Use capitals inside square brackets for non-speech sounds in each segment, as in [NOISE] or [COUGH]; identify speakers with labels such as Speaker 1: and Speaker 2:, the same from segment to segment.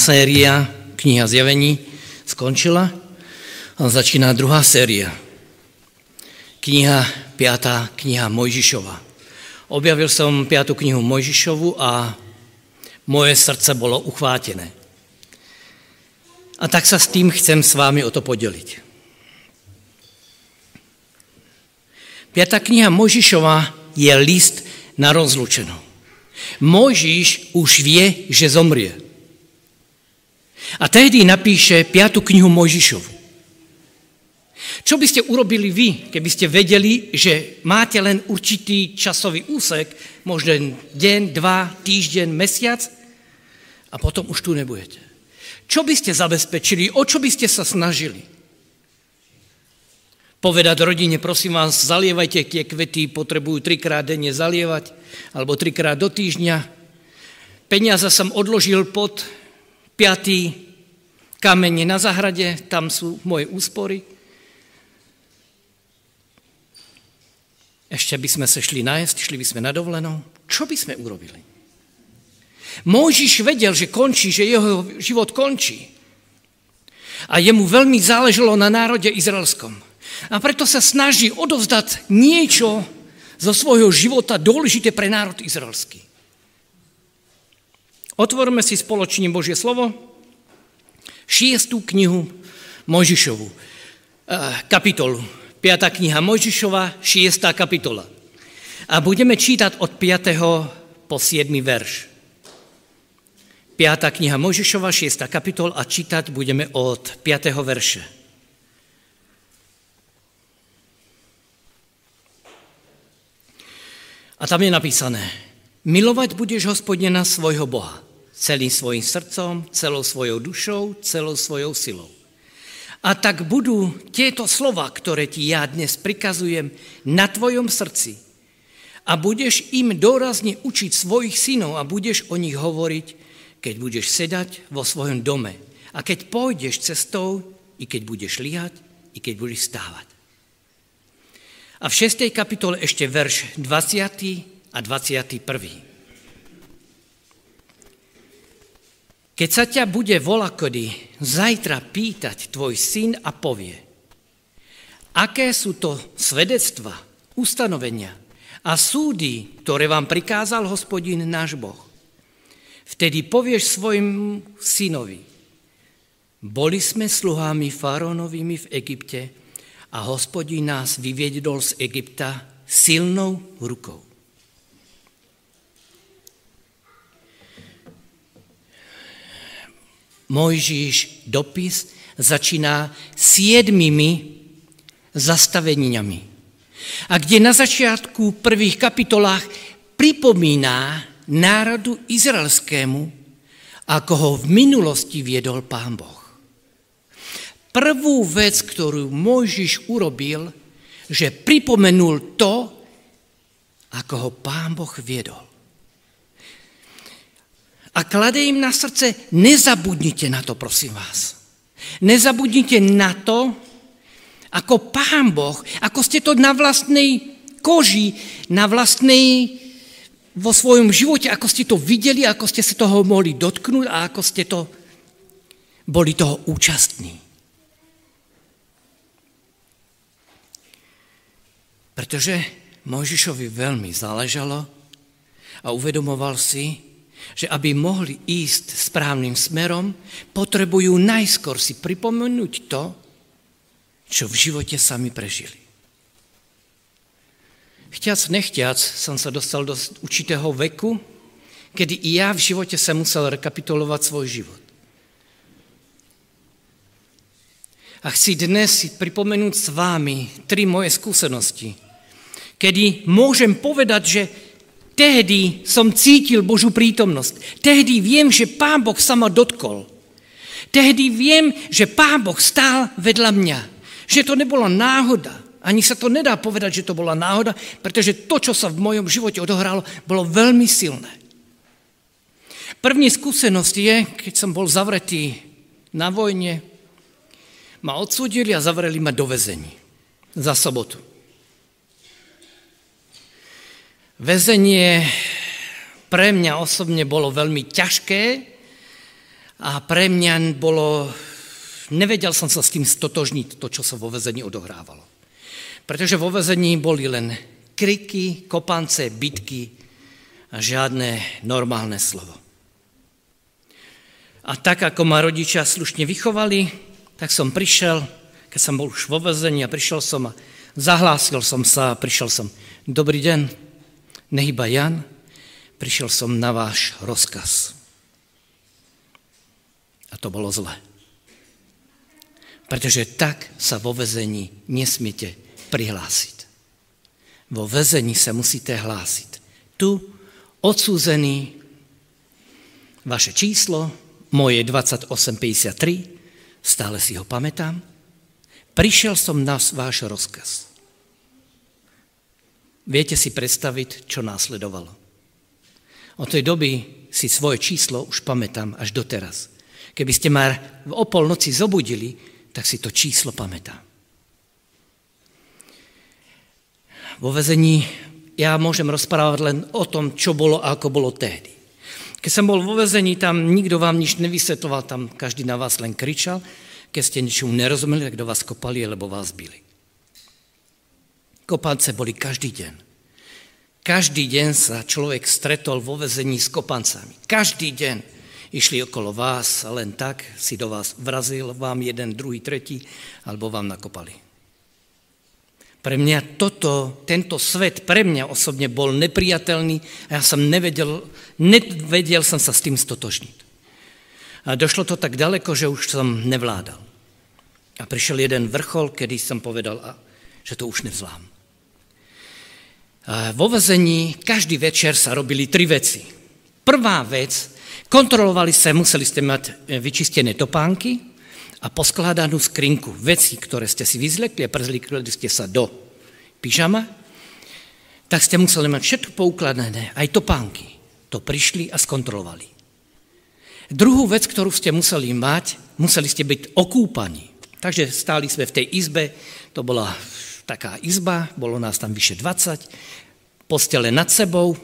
Speaker 1: séria kniha zjavení skončila a začíná druhá séria. Kniha, pátá kniha Mojžišova. Objavil som piatú knihu Mojžišovu a moje srdce bolo uchvátené. A tak sa s tým chcem s vámi o to podeliť. Piatá kniha Mojžišova je list na rozlučenou. Mojžiš už vie, že zomrie. A tehdy napíše piatu knihu Mojžišovu. Čo by ste urobili vy, keby ste vedeli, že máte len určitý časový úsek, možno deň, dva, týždeň, mesiac a potom už tu nebudete? Čo by ste zabezpečili? O čo by ste sa snažili? Povedať rodine, prosím vás, zalievajte tie kvety, potrebujú trikrát denne zalievať, alebo trikrát do týždňa. Peniaze som odložil pod piatý kamene na zahrade, tam sú moje úspory. Ešte by sme sa šli najesť, šli by sme na dovolenou. Čo by sme urobili? Mojžiš vedel, že končí, že jeho život končí. A jemu veľmi záležalo na národe izraelskom. A preto sa snaží odovzdať niečo zo svojho života dôležité pre národ izraelský. Otvorme si spoločne Božie slovo, šiestú knihu Mojžišovu, eh, kapitolu. 5. kniha Mojžišova, 6. kapitola. A budeme čítať od 5. po 7. verš. 5. kniha Mojžišova, 6. kapitol a čítať budeme od 5. verše. A tam je napísané, milovať budeš hospodina svojho Boha celým svojim srdcom, celou svojou dušou, celou svojou silou. A tak budú tieto slova, ktoré ti ja dnes prikazujem, na tvojom srdci. A budeš im dôrazne učiť svojich synov a budeš o nich hovoriť, keď budeš sedať vo svojom dome. A keď pôjdeš cestou, i keď budeš líhať, i keď budeš stávať. A v 6. kapitole ešte verš 20. a 21. Keď sa ťa bude volakody zajtra pýtať tvoj syn a povie, aké sú to svedectva, ustanovenia a súdy, ktoré vám prikázal hospodin náš Boh, vtedy povieš svojim synovi, boli sme sluhami faraónovými v Egypte a hospodin nás vyviedol z Egypta silnou rukou. Mojžíš dopis začíná siedmimi zastaveniami. A kde na začiatku prvých kapitolách pripomíná národu izraelskému, ako ho v minulosti viedol pán Boh. Prvú vec, ktorú Mojžiš urobil, že pripomenul to, ako ho pán Boh viedol a klade im na srdce, nezabudnite na to, prosím vás. Nezabudnite na to, ako Pán Boh, ako ste to na vlastnej koži, na vlastnej, vo svojom živote, ako ste to videli, ako ste sa toho mohli dotknúť a ako ste to boli toho účastní. Pretože Mojžišovi veľmi záležalo a uvedomoval si, že aby mohli ísť správnym smerom, potrebujú najskôr si pripomenúť to, čo v živote sami prežili. Chtiac, nechtiac som sa dostal do určitého veku, kedy i ja v živote sa musel rekapitulovať svoj život. A chci dnes si pripomenúť s vámi tri moje skúsenosti, kedy môžem povedať, že Tehdy som cítil Božú prítomnosť. Tehdy viem, že Pán Boh sa ma dotkol. Tehdy viem, že Pán Boh stál vedľa mňa. Že to nebola náhoda. Ani sa to nedá povedať, že to bola náhoda, pretože to, čo sa v mojom živote odohralo, bolo veľmi silné. První skúsenosť je, keď som bol zavretý na vojne, ma odsúdili a zavreli ma do väzení za sobotu. Vezenie pre mňa osobne bolo veľmi ťažké A pre mňa bolo, nevedel som sa s tým stotožniť, to, čo sa vo vezení odohrávalo. Pretože vo vezení boli len kriky, kopance, bitky a žiadne normálne slovo. A tak, ako ma rodičia slušne vychovali, tak som prišiel, keď som bol už vo vezení a prišiel som a zahlásil som sa a prišiel som, dobrý deň, nehyba Jan, prišiel som na váš rozkaz. A to bolo zle. Pretože tak sa vo vezení nesmiete prihlásiť. Vo vezení sa musíte hlásiť. Tu odsúzený vaše číslo, moje 2853, stále si ho pamätám, prišiel som na váš rozkaz. Viete si predstaviť, čo následovalo. Od tej doby si svoje číslo už pamätám až doteraz. Keby ste ma o polnoci zobudili, tak si to číslo pamätám. Vo vezení ja môžem rozprávať len o tom, čo bolo a ako bolo tehdy. Keď som bol vo vezení, tam nikto vám nič nevysvetoval, tam každý na vás len kričal. Keď ste ničomu nerozumeli, tak do vás kopali, lebo vás byli. Kopance boli každý deň. Každý deň sa človek stretol vo vezení s kopancami. Každý deň išli okolo vás len tak si do vás vrazil vám jeden, druhý, tretí, alebo vám nakopali. Pre mňa toto, tento svet pre mňa osobne bol nepriateľný a ja som nevedel, nevedel som sa s tým stotožniť. A došlo to tak ďaleko, že už som nevládal. A prišiel jeden vrchol, kedy som povedal, že to už nevzlám. A vo vezení každý večer sa robili tri veci. Prvá vec, Kontrolovali ste, museli ste mať e, vyčistené topánky a poskladanú skrinku. Veci, ktoré ste si vyzlekli a prezlikli ste sa do pyžama, tak ste museli mať všetko poukladané, aj topánky. To prišli a skontrolovali. Druhú vec, ktorú ste museli mať, museli ste byť okúpaní. Takže stáli sme v tej izbe, to bola taká izba, bolo nás tam vyše 20, postele nad sebou,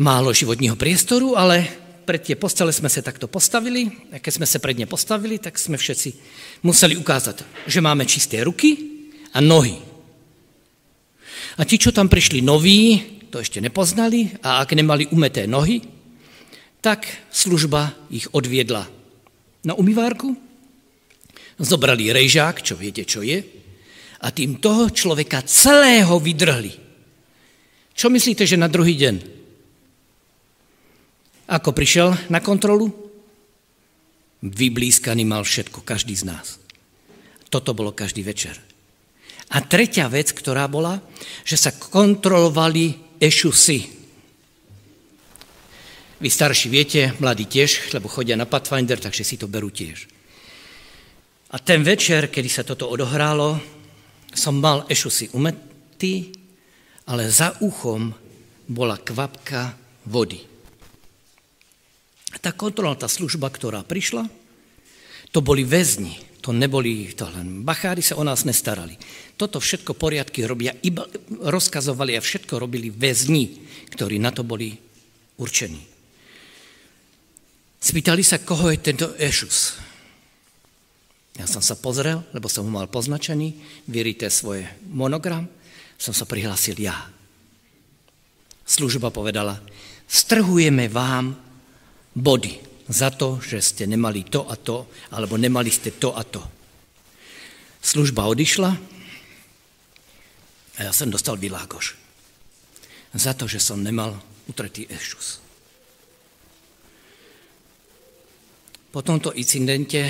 Speaker 1: málo životního priestoru, ale pred tie postele sme sa takto postavili a keď sme sa pred ne postavili, tak sme všetci museli ukázať, že máme čisté ruky a nohy. A ti, čo tam prišli noví, to ešte nepoznali a ak nemali umeté nohy, tak služba ich odviedla na umývárku, zobrali rejžák, čo viete, čo je, a tým toho človeka celého vydrhli. Čo myslíte, že na druhý deň ako prišiel na kontrolu? Vyblískaný mal všetko, každý z nás. Toto bolo každý večer. A tretia vec, ktorá bola, že sa kontrolovali ešusy. Vy starší viete, mladí tiež, lebo chodia na Pathfinder, takže si to berú tiež. A ten večer, kedy sa toto odohrálo, som mal ešusy umetý, ale za uchom bola kvapka vody. Tá kontrolná tá služba, ktorá prišla, to boli väzni, to neboli, to len bachári sa o nás nestarali. Toto všetko poriadky robia, iba rozkazovali a všetko robili väzni, ktorí na to boli určení. Spýtali sa, koho je tento Ešus. Ja som sa pozrel, lebo som ho mal poznačený, vyrité svoje monogram, som sa prihlásil ja. Služba povedala, strhujeme vám body za to, že ste nemali to a to, alebo nemali ste to a to. Služba odišla a ja som dostal világoš. Za to, že som nemal utretý ešus. Po tomto incidente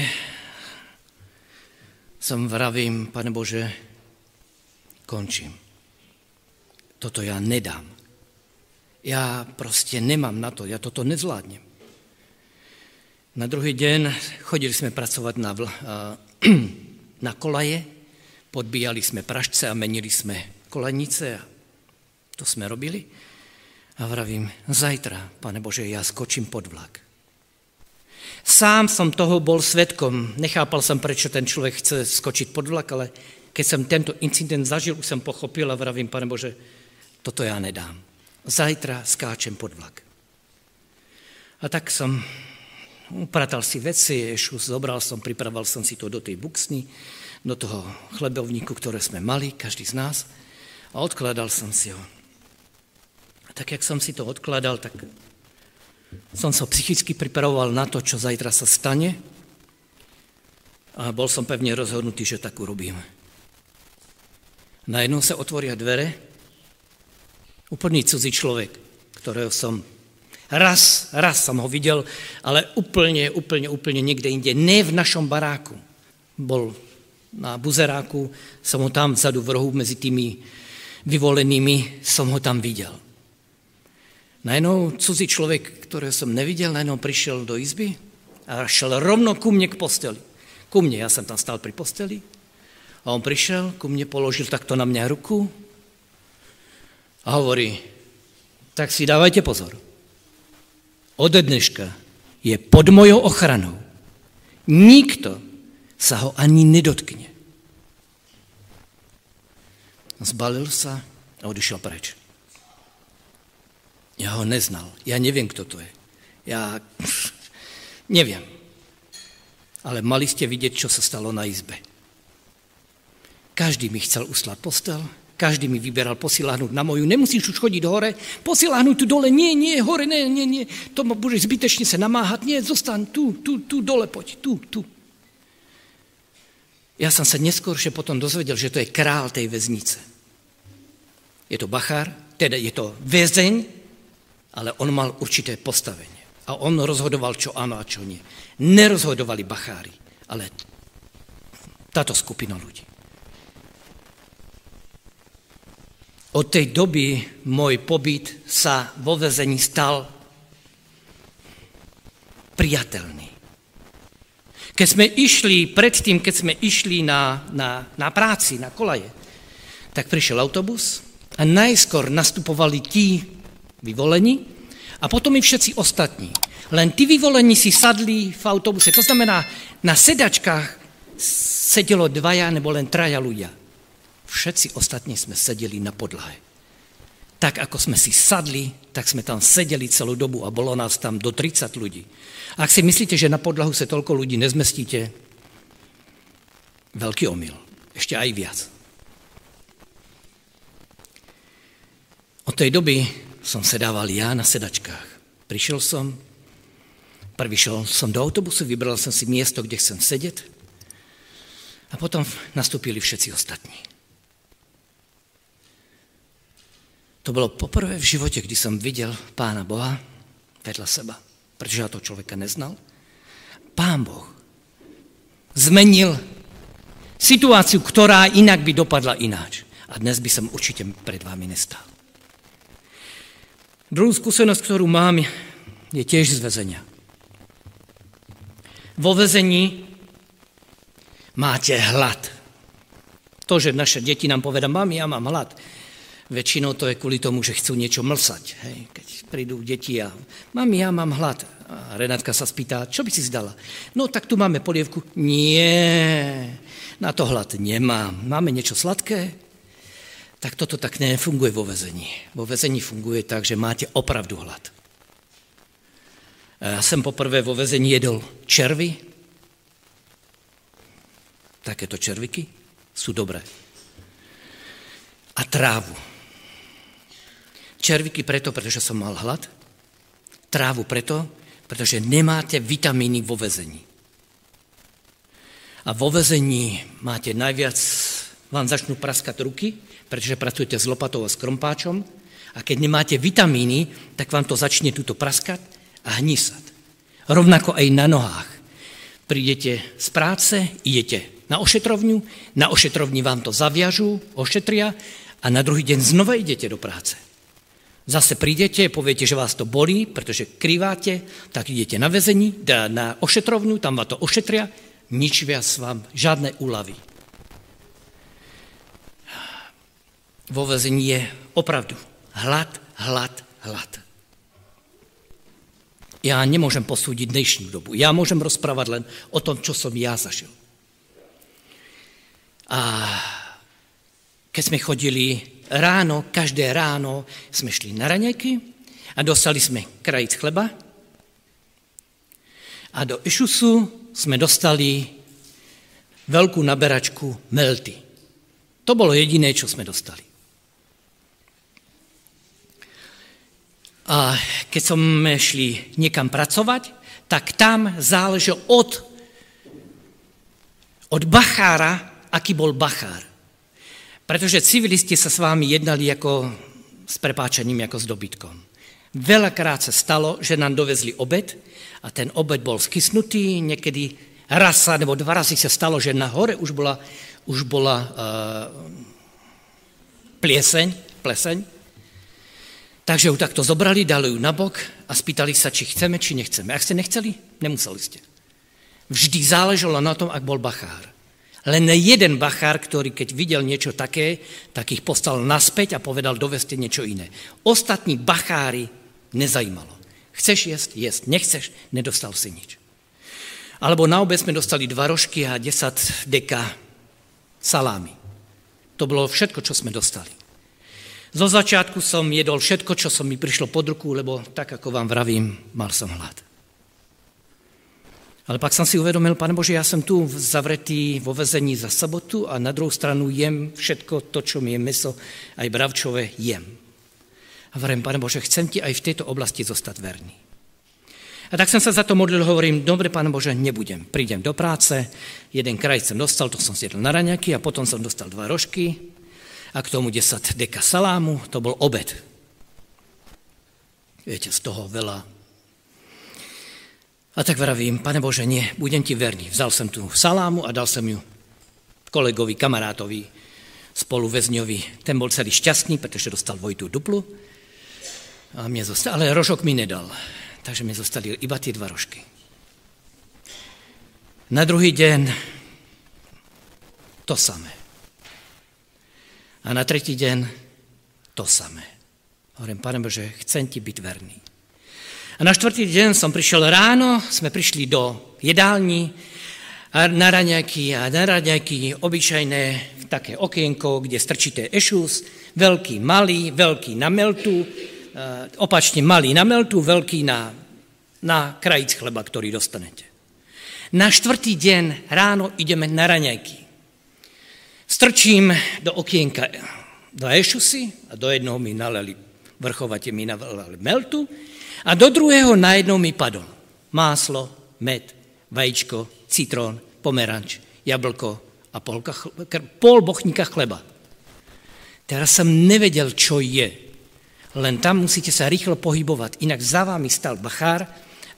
Speaker 1: som vravím, Pane Bože, končím. Toto ja nedám. Ja proste nemám na to, ja toto nezvládnem. Na druhý deň chodili sme pracovať na, vl- [CLEARS THROAT] na kolaje, podbíjali sme pražce a menili sme kolenice a to sme robili. A vravím, zajtra, pane Bože, ja skočím pod vlak. Sám som toho bol svetkom. Nechápal som, prečo ten človek chce skočiť pod vlak, ale keď som tento incident zažil, už som pochopil a vravím, pane Bože, toto ja nedám. Zajtra skáčem pod vlak. A tak som upratal si veci, ješu, zobral som, pripravoval som si to do tej buksny, do toho chlebovníku, ktoré sme mali, každý z nás, a odkladal som si ho. A tak, jak som si to odkladal, tak som sa psychicky pripravoval na to, čo zajtra sa stane a bol som pevne rozhodnutý, že tak urobím. Najednou sa otvoria dvere, úplný cudzí človek, ktorého som raz, raz som ho videl, ale úplne, úplne, úplne niekde inde, ne v našom baráku. Bol na buzeráku, som ho tam vzadu v rohu medzi tými vyvolenými, som ho tam videl. Najednou cudzí človek, ktorého som nevidel, najednou prišiel do izby a šel rovno ku mne k posteli. Ku mne, ja som tam stál pri posteli a on prišiel, ku mne položil takto na mňa ruku a hovorí, tak si dávajte pozor. Ode dneška je pod mojou ochranou. Nikto sa ho ani nedotkne. Zbalil sa a odišiel preč. Ja ho neznal. Ja neviem, kto to je. Ja [LAUGHS] neviem. Ale mali ste vidieť, čo sa stalo na izbe. Každý mi chcel uslať postel, každý mi vyberal posiláhnuť na moju. Nemusíš už chodiť hore, posiláhnuť tu dole. Nie, nie, hore, nie, nie, nie. To ma budeš zbytečne sa namáhať. Nie, zostaň tu, tu, tu, dole poď, tu, tu. Ja som sa neskôršie potom dozvedel, že to je král tej väznice. Je to bachár, teda je to väzeň, ale on mal určité postavenie. A on rozhodoval, čo áno a čo nie. Nerozhodovali bachári, ale táto skupina ľudí. Od tej doby môj pobyt sa vo vezení stal priateľný. Keď sme išli, predtým, keď sme išli na, na, na práci, na kolaje, tak prišiel autobus a najskôr nastupovali tí, vyvolení a potom i všetci ostatní. Len tí vyvolení si sadli v autobuse. To znamená, na sedačkách sedelo dvaja nebo len traja ľudia. Všetci ostatní sme sedeli na podlahe. Tak ako sme si sadli, tak sme tam sedeli celú dobu a bolo nás tam do 30 ľudí. Ak si myslíte, že na podlahu sa toľko ľudí nezmestíte, veľký omyl. Ešte aj viac. Od tej doby som sedával ja na sedačkách. Prišiel som, prvý šiel som do autobusu, vybral som si miesto, kde chcem sedieť a potom nastúpili všetci ostatní. To bolo poprvé v živote, kdy som videl pána Boha vedľa seba, pretože ja toho človeka neznal. Pán Boh zmenil situáciu, ktorá inak by dopadla ináč. A dnes by som určite pred vámi nestal. Druhú skúsenosť, ktorú mám, je tiež z väzenia. Vo väzení máte hlad. To, že naše deti nám povedia, mami, ja mám hlad, väčšinou to je kvôli tomu, že chcú niečo mlsať. Hej? Keď prídu deti a mami, ja mám hlad. A Renátka sa spýta, čo by si zdala? No tak tu máme polievku. Nie, na to hlad nemám. Máme niečo sladké? Tak toto tak nefunguje vo vezení. Vo vezení funguje tak, že máte opravdu hlad. Ja jsem poprvé vo vezení jedol červy. Takéto červiky sú dobré. A trávu. Červiky preto, pretože som mal hlad. Trávu preto, pretože nemáte vitamíny vo vezení. A vo vezení máte najviac, vám začnú praskať ruky, pretože pracujete s lopatou a s krompáčom a keď nemáte vitamíny, tak vám to začne túto praskať a hnísať. Rovnako aj na nohách. Prídete z práce, idete na ošetrovňu, na ošetrovni vám to zaviažú, ošetria a na druhý deň znova idete do práce. Zase prídete, poviete, že vás to bolí, pretože krýváte, tak idete na väzení, na ošetrovňu, tam vám to ošetria, nič viac vám, žiadne úlavy. Vo vezení je opravdu hlad, hlad, hlad. Ja nemôžem posúdiť dnešnú dobu. Ja môžem rozprávať len o tom, čo som ja zažil. A keď sme chodili ráno, každé ráno sme šli na raňajky a dostali sme krajíc chleba A do Išusu jsme dostali veľkú naberačku melty. To bolo jediné, čo sme dostali. A keď sme šli niekam pracovať, tak tam záleží od, od bachára, aký bol bachár. Pretože civilisti sa s vámi jednali ako s prepáčením, ako s dobytkom. Veľakrát sa stalo, že nám dovezli obed a ten obed bol skysnutý, niekedy raz nebo dva razy sa stalo, že na hore už bola, už bola uh, plieseň, pleseň, Takže ju takto zobrali, dali ju nabok a spýtali sa, či chceme, či nechceme. Ak ste nechceli, nemuseli ste. Vždy záležalo na tom, ak bol bachár. Len jeden bachár, ktorý keď videl niečo také, tak ich postal naspäť a povedal, doveste niečo iné. Ostatní bachári nezajímalo. Chceš jesť? Jesť. Nechceš? Nedostal si nič. Alebo na obec sme dostali dva rožky a 10 deka salámy. To bolo všetko, čo sme dostali. Zo začiatku som jedol všetko, čo som mi prišlo pod ruku, lebo tak, ako vám vravím, mal som hlad. Ale pak som si uvedomil, pane Bože, ja som tu zavretý vo vezení za sobotu a na druhou stranu jem všetko to, čo mi je meso, aj bravčové, jem. A vravím, pane Bože, chcem ti aj v tejto oblasti zostať verný. A tak som sa za to modlil, hovorím, dobre, pán Bože, nebudem. Prídem do práce, jeden kraj som dostal, to som zjedol na raňaky a potom som dostal dva rožky, a k tomu 10 deka salámu, to bol obed. Viete, z toho veľa. A tak vravím, pane Bože, nie, budem ti verný. Vzal som tu salámu a dal som ju kolegovi, kamarátovi, spoluväzňovi. Ten bol celý šťastný, pretože dostal dvojitú duplu. A mne zostal, ale rožok mi nedal. Takže mi zostali iba tie dva rožky. Na druhý deň to samé. A na tretí deň to samé. Hovorím, Pane Bože, chcem ti byť verný. A na štvrtý deň som prišiel ráno, sme prišli do jedálni a na raňaky a na raňaky obyčajné také okienko, kde strčíte ešus, veľký, malý, veľký na meltu, opačne malý na meltu, veľký na, na krajíc chleba, ktorý dostanete. Na štvrtý deň ráno ideme na raňajky. Strčím do okienka dva ešusy a do jednoho mi naleli, vrchovate mi naleli meltu a do druhého najednou mi padol máslo, med, vajíčko, citrón, pomeranč, jablko a polka, pol bochníka chleba. Teraz som nevedel, čo je. Len tam musíte sa rýchlo pohybovať, inak za vami stal bachár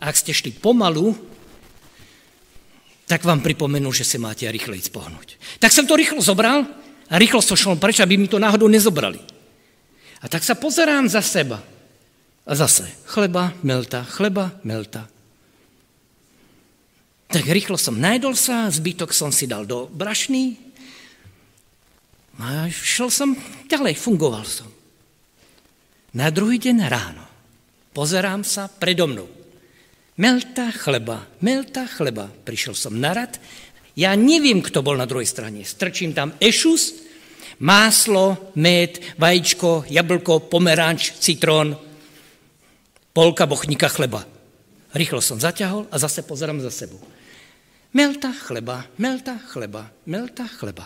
Speaker 1: a ak ste šli pomalu, tak vám pripomenú, že sa máte rýchlejc pohnúť. Tak som to rýchlo zobral a rýchlo som šel preč, aby mi to náhodou nezobrali. A tak sa pozerám za seba. A zase chleba, melta, chleba, melta. Tak rýchlo som najedol sa, zbytok som si dal do brašny a šel som ďalej, fungoval som. Na druhý deň ráno pozerám sa predo mnou. Melta chleba, melta chleba. Prišiel som na rad. Ja neviem, kto bol na druhej strane. Strčím tam ešus, máslo, med, vajíčko, jablko, pomeranč, citrón, polka bochníka chleba. Rýchlo som zaťahol a zase pozerám za sebou. Melta chleba, melta chleba, melta chleba.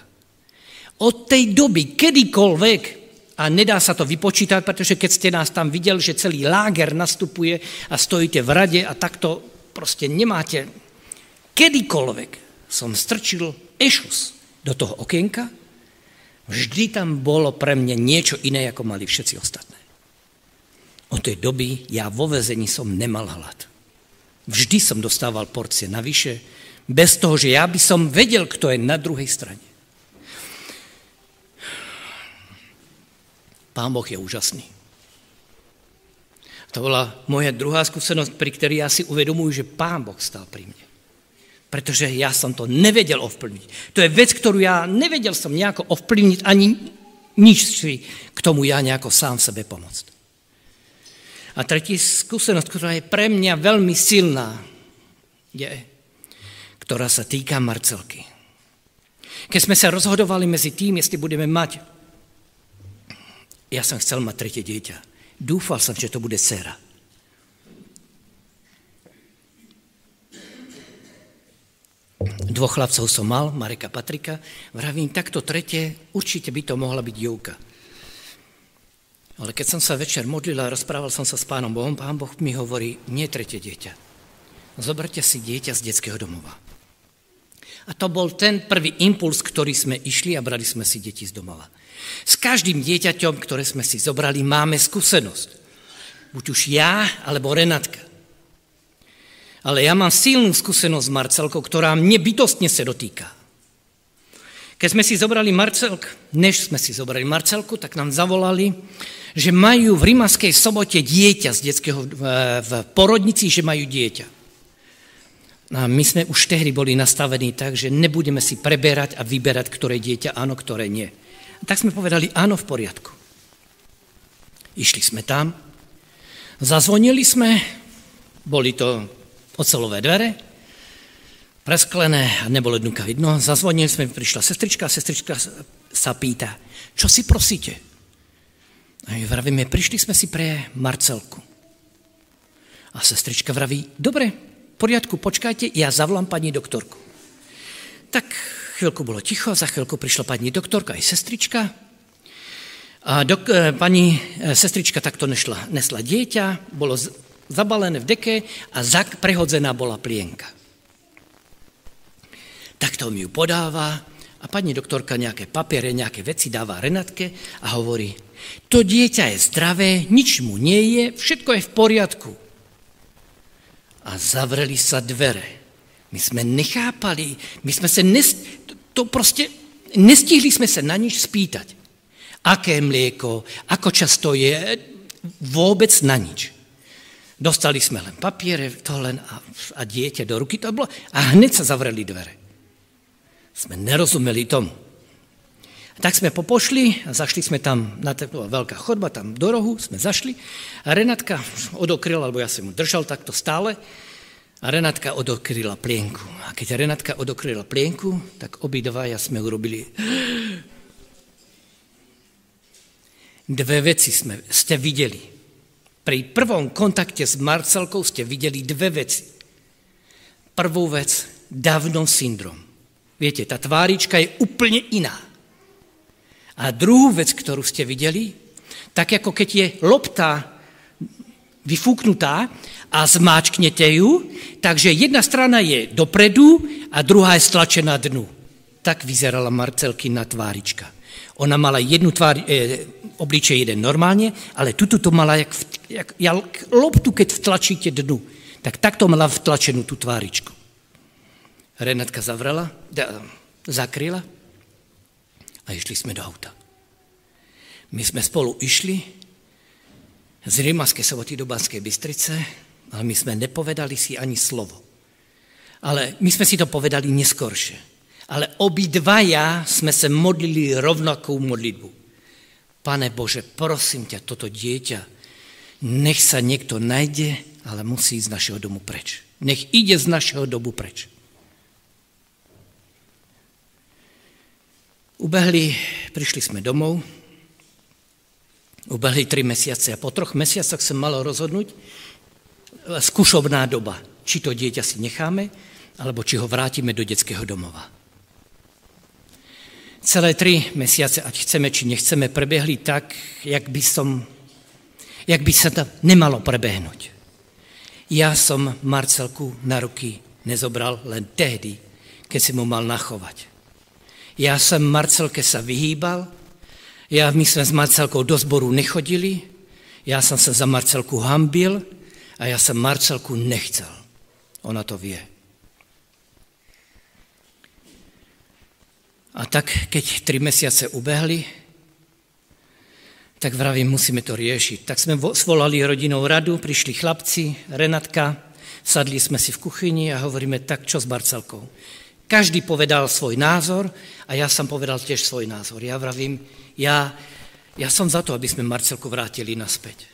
Speaker 1: Od tej doby, kedykoľvek a nedá sa to vypočítať, pretože keď ste nás tam videli, že celý láger nastupuje a stojíte v rade a takto proste nemáte kedykoľvek som strčil ešus do toho okienka, vždy tam bolo pre mňa niečo iné, ako mali všetci ostatné. Od tej doby ja vo vezení som nemal hlad. Vždy som dostával porcie navyše, bez toho, že ja by som vedel, kto je na druhej strane. Pán Boh je úžasný. To bola moja druhá skúsenosť, pri ktorej ja si uvedomujú, že Pán Boh stál pri mne. Pretože ja som to nevedel ovplyvniť. To je vec, ktorú ja nevedel som nejako ovplyvniť, ani nič si k tomu ja nejako sám sebe pomôcť. A tretí skúsenosť, ktorá je pre mňa veľmi silná, je, ktorá sa týka Marcelky. Keď sme sa rozhodovali medzi tým, jestli budeme mať ja som chcel mať tretie dieťa. Dúfal som, že to bude dcera. Dvoch chlapcov som mal, Mareka Patrika. Vravím, takto tretie, určite by to mohla byť Júka. Ale keď som sa večer modlil a rozprával som sa s pánom Bohom, pán Boh mi hovorí, nie tretie dieťa. Zoberte si dieťa z detského domova. A to bol ten prvý impuls, ktorý sme išli a brali sme si deti z domova. S každým dieťaťom, ktoré sme si zobrali, máme skúsenosť. Buď už ja, alebo Renatka. Ale ja mám silnú skúsenosť s Marcelkou, ktorá mne bytostne sa dotýka. Keď sme si zobrali Marcelku, než sme si zobrali Marcelku, tak nám zavolali, že majú v Rimaskej sobote dieťa z detského, v porodnici, že majú dieťa. A my sme už tehdy boli nastavení tak, že nebudeme si preberať a vyberať, ktoré dieťa áno, ktoré nie. Tak sme povedali áno v poriadku. Išli sme tam, zazvonili sme, boli to ocelové dvere, presklené a nebolo dnuka vidno. Zazvonili sme, prišla sestrička a sestrička sa pýta, čo si prosíte? A my vravíme, prišli sme si pre Marcelku. A sestrička vraví, dobre, v poriadku, počkajte, ja zavolám pani doktorku. Tak chvíľku bolo ticho, za chvíľku prišla pani doktorka aj sestrička. A dok, e, pani e, sestrička takto nešla, nesla dieťa, bolo zabalené v deke a zak prehodzená bola plienka. Takto mi ju podáva a pani doktorka nejaké papiere, nejaké veci dáva Renatke a hovorí, to dieťa je zdravé, nič mu nie je, všetko je v poriadku. A zavreli sa dvere. My sme nechápali, my sme sa, nes, to proste, nestihli sme sa na nič spýtať. Aké mlieko, ako často je, vôbec na nič. Dostali sme len papiere, to len a, a dieťa do ruky to bolo a hneď sa zavreli dvere. Sme nerozumeli tomu. Tak sme popošli a zašli sme tam, na to bola veľká chodba, tam do rohu sme zašli a Renatka odokryla, alebo ja som mu držal takto stále, a Renatka odokryla plienku. A keď Renatka odokryla plienku, tak obidvaja sme urobili... Dve veci sme, ste videli. Pri prvom kontakte s Marcelkou ste videli dve veci. Prvú vec, dávno syndrom. Viete, tá tvárička je úplne iná. A druhú vec, ktorú ste videli, tak ako keď je lopta vyfúknutá a zmáčknete ju, takže jedna strana je dopredu a druhá je stlačená dnu. Tak vyzerala Marcelkina tvárička. Ona mala jednu tvár, e, obličej jeden normálne, ale tuto to mala jak, jak, jak loptu, keď vtlačíte dnu. Tak takto mala vtlačenú tú tváričku. Renatka zavrela, da, zakryla a išli sme do auta. My sme spolu išli z Rimaskej soboty do Banskej Bystrice, ale my sme nepovedali si ani slovo. Ale my sme si to povedali neskoršie ale obidvaja sme sa modlili rovnakú modlitbu. Pane Bože, prosím ťa, toto dieťa, nech sa niekto najde, ale musí ísť z našeho domu preč. Nech ide z našeho domu preč. Ubehli, prišli sme domov, ubehli tri mesiace a po troch mesiacoch som mal rozhodnúť, skúšobná doba, či to dieťa si necháme, alebo či ho vrátime do detského domova. Celé tri mesiace, ať chceme či nechceme, prebehli tak, jak by, som, jak by sa to nemalo prebehnúť. Ja som Marcelku na ruky nezobral len tehdy, keď si mu mal nachovať. Ja som Marcelke sa vyhýbal, ja, my sme s Marcelkou do zboru nechodili, ja som sa za Marcelku hambil a ja som Marcelku nechcel. Ona to vie. A tak, keď tri mesiace ubehli, tak vravím, musíme to riešiť. Tak sme svolali rodinou radu, prišli chlapci, Renatka, sadli sme si v kuchyni a hovoríme, tak čo s Barcelkou? Každý povedal svoj názor a ja som povedal tiež svoj názor. Ja vravím, ja, ja som za to, aby sme Marcelku vrátili naspäť.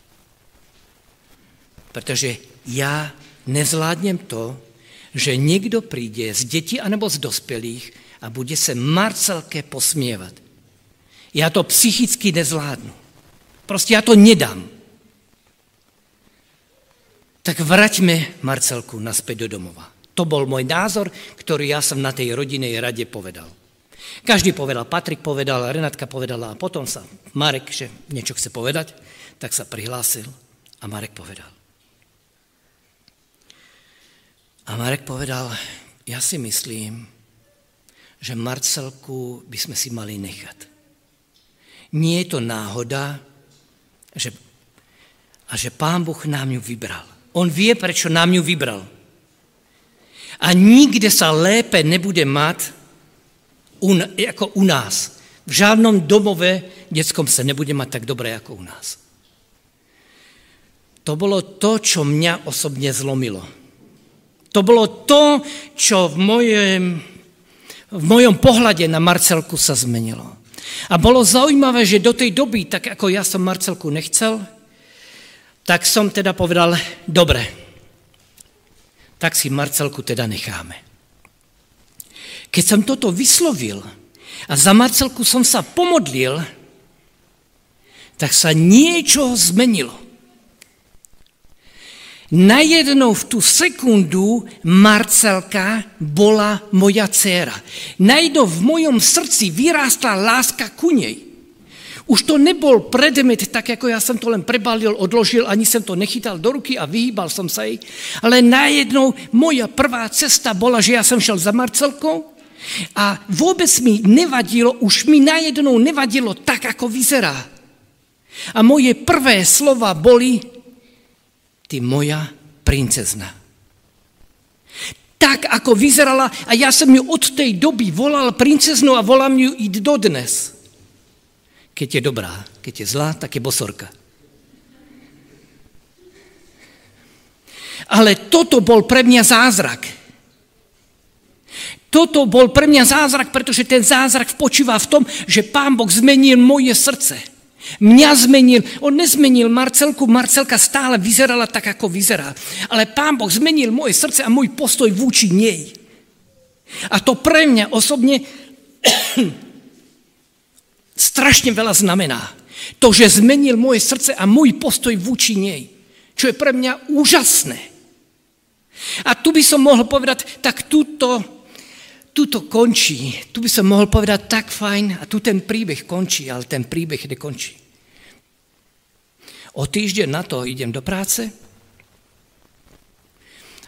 Speaker 1: Pretože ja nezvládnem to, že niekto príde z detí anebo z dospelých a bude se Marcelke posmievať. Ja to psychicky nezvládnu. Proste ja to nedám. Tak vraťme Marcelku naspäť do domova. To bol môj názor, ktorý ja som na tej rodinej rade povedal. Každý povedal, Patrik povedal, Renátka povedala a potom sa Marek, že niečo chce povedať, tak sa prihlásil a Marek povedal. A Marek povedal, ja si myslím, že Marcelku by sme si mali nechať. Nie je to náhoda, že, a že pán Boh nám ju vybral. On vie, prečo nám ju vybral. A nikde sa lépe nebude mať ako u nás. V žádnom domove detskom sa nebude mať tak dobré ako u nás. To bolo to, čo mňa osobne zlomilo. To bolo to, čo v mojom, v mojom pohľade na Marcelku sa zmenilo. A bolo zaujímavé, že do tej doby, tak ako ja som Marcelku nechcel, tak som teda povedal, dobre, tak si Marcelku teda necháme. Keď som toto vyslovil a za Marcelku som sa pomodlil, tak sa niečo zmenilo. Najednou v tú sekundu Marcelka bola moja dcéra. Najednou v mojom srdci vyrástla láska ku nej. Už to nebol predmet, tak ako ja som to len prebalil, odložil, ani som to nechytal do ruky a vyhýbal som sa jej. Ale najednou moja prvá cesta bola, že ja som šel za Marcelkou a vôbec mi nevadilo, už mi najednou nevadilo tak, ako vyzerá. A moje prvé slova boli, ty moja princezna. Tak, ako vyzerala, a ja som ju od tej doby volal princeznu a volám ju i dodnes. Keď je dobrá, keď je zlá, tak je bosorka. Ale toto bol pre mňa zázrak. Toto bol pre mňa zázrak, pretože ten zázrak počíva v tom, že Pán Boh zmenil moje srdce. Mňa zmenil, on nezmenil Marcelku, Marcelka stále vyzerala tak, ako vyzerá. Ale Pán Boh zmenil moje srdce a môj postoj vúči nej. A to pre mňa osobne strašne veľa znamená. To, že zmenil moje srdce a môj postoj vúči nej. Čo je pre mňa úžasné. A tu by som mohol povedať, tak túto, túto končí. Tu by som mohol povedať tak fajn a tu ten príbeh končí, ale ten príbeh nekončí. O týždeň na to idem do práce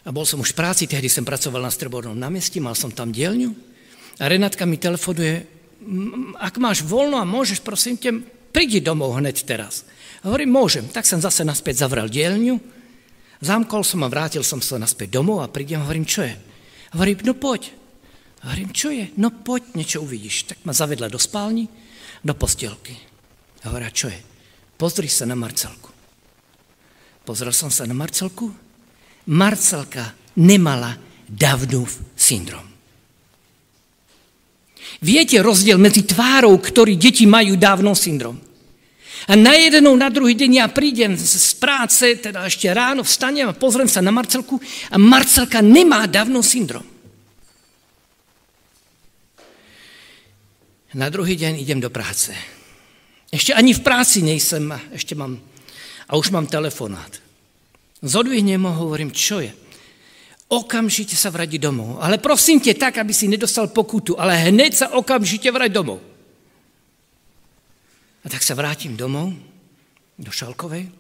Speaker 1: a bol som už v práci, tehdy som pracoval na Strebornom námestí, mal som tam dielňu a Renátka mi telefonuje, ak máš voľno a môžeš, prosím ťa, prídi domov hneď teraz. A hovorím, môžem. Tak som zase naspäť zavrel dielňu, zamkol som a vrátil som sa naspäť domov a prídem a hovorím, čo je? A hovorím, no poď. A hovorím, čo je? No poď, niečo uvidíš. Tak ma zavedla do spálni, do postielky. A hovorím, čo je? Pozri sa na Marcelku. Pozrel som sa na Marcelku. Marcelka nemala Davnov syndrom. Viete rozdiel medzi tvárou, ktorý deti majú dávno syndrom. A na jednou, na druhý deň ja prídem z práce, teda ešte ráno vstanem a pozriem sa na Marcelku a Marcelka nemá dávno syndrom. Na druhý deň idem do práce. Ešte ani v práci nejsem, ešte mám, a už mám telefonát. Zodvihnem ho, hovorím, čo je? Okamžite sa vrať domov. Ale prosím ťa tak, aby si nedostal pokutu, ale hneď sa okamžite vrať domov. A tak sa vrátim domov, do Šalkovej.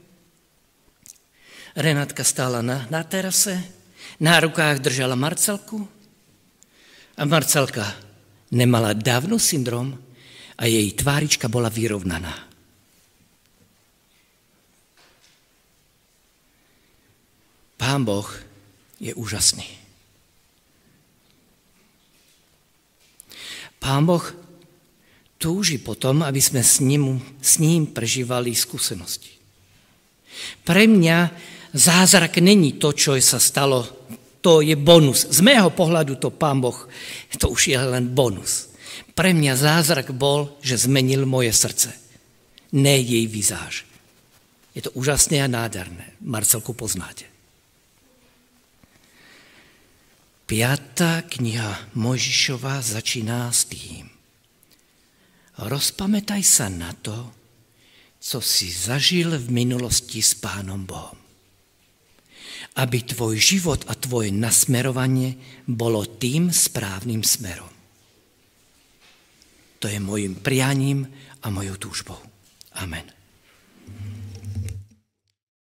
Speaker 1: Renátka stála na, na terase, na rukách držala Marcelku a Marcelka nemala dávno syndrom a jej tvárička bola vyrovnaná. Pán Boh je úžasný. Pán Boh túži potom, aby sme s ním, s ním prežívali skúsenosti. Pre mňa zázrak není to, čo sa stalo, to je bonus. Z mého pohľadu to Pán Boh, to už je len bonus. Pre mňa zázrak bol, že zmenil moje srdce, ne jej vizáž. Je to úžasné a nádherné. Marcelku poznáte. Piatá kniha Mojžišová začíná s tým. Rozpamätaj sa na to, co si zažil v minulosti s Pánom Bohom. aby tvoj život a tvoje nasmerovanie bolo tým správnym smerom. To je mojim prianím a mojou túžbou. Amen.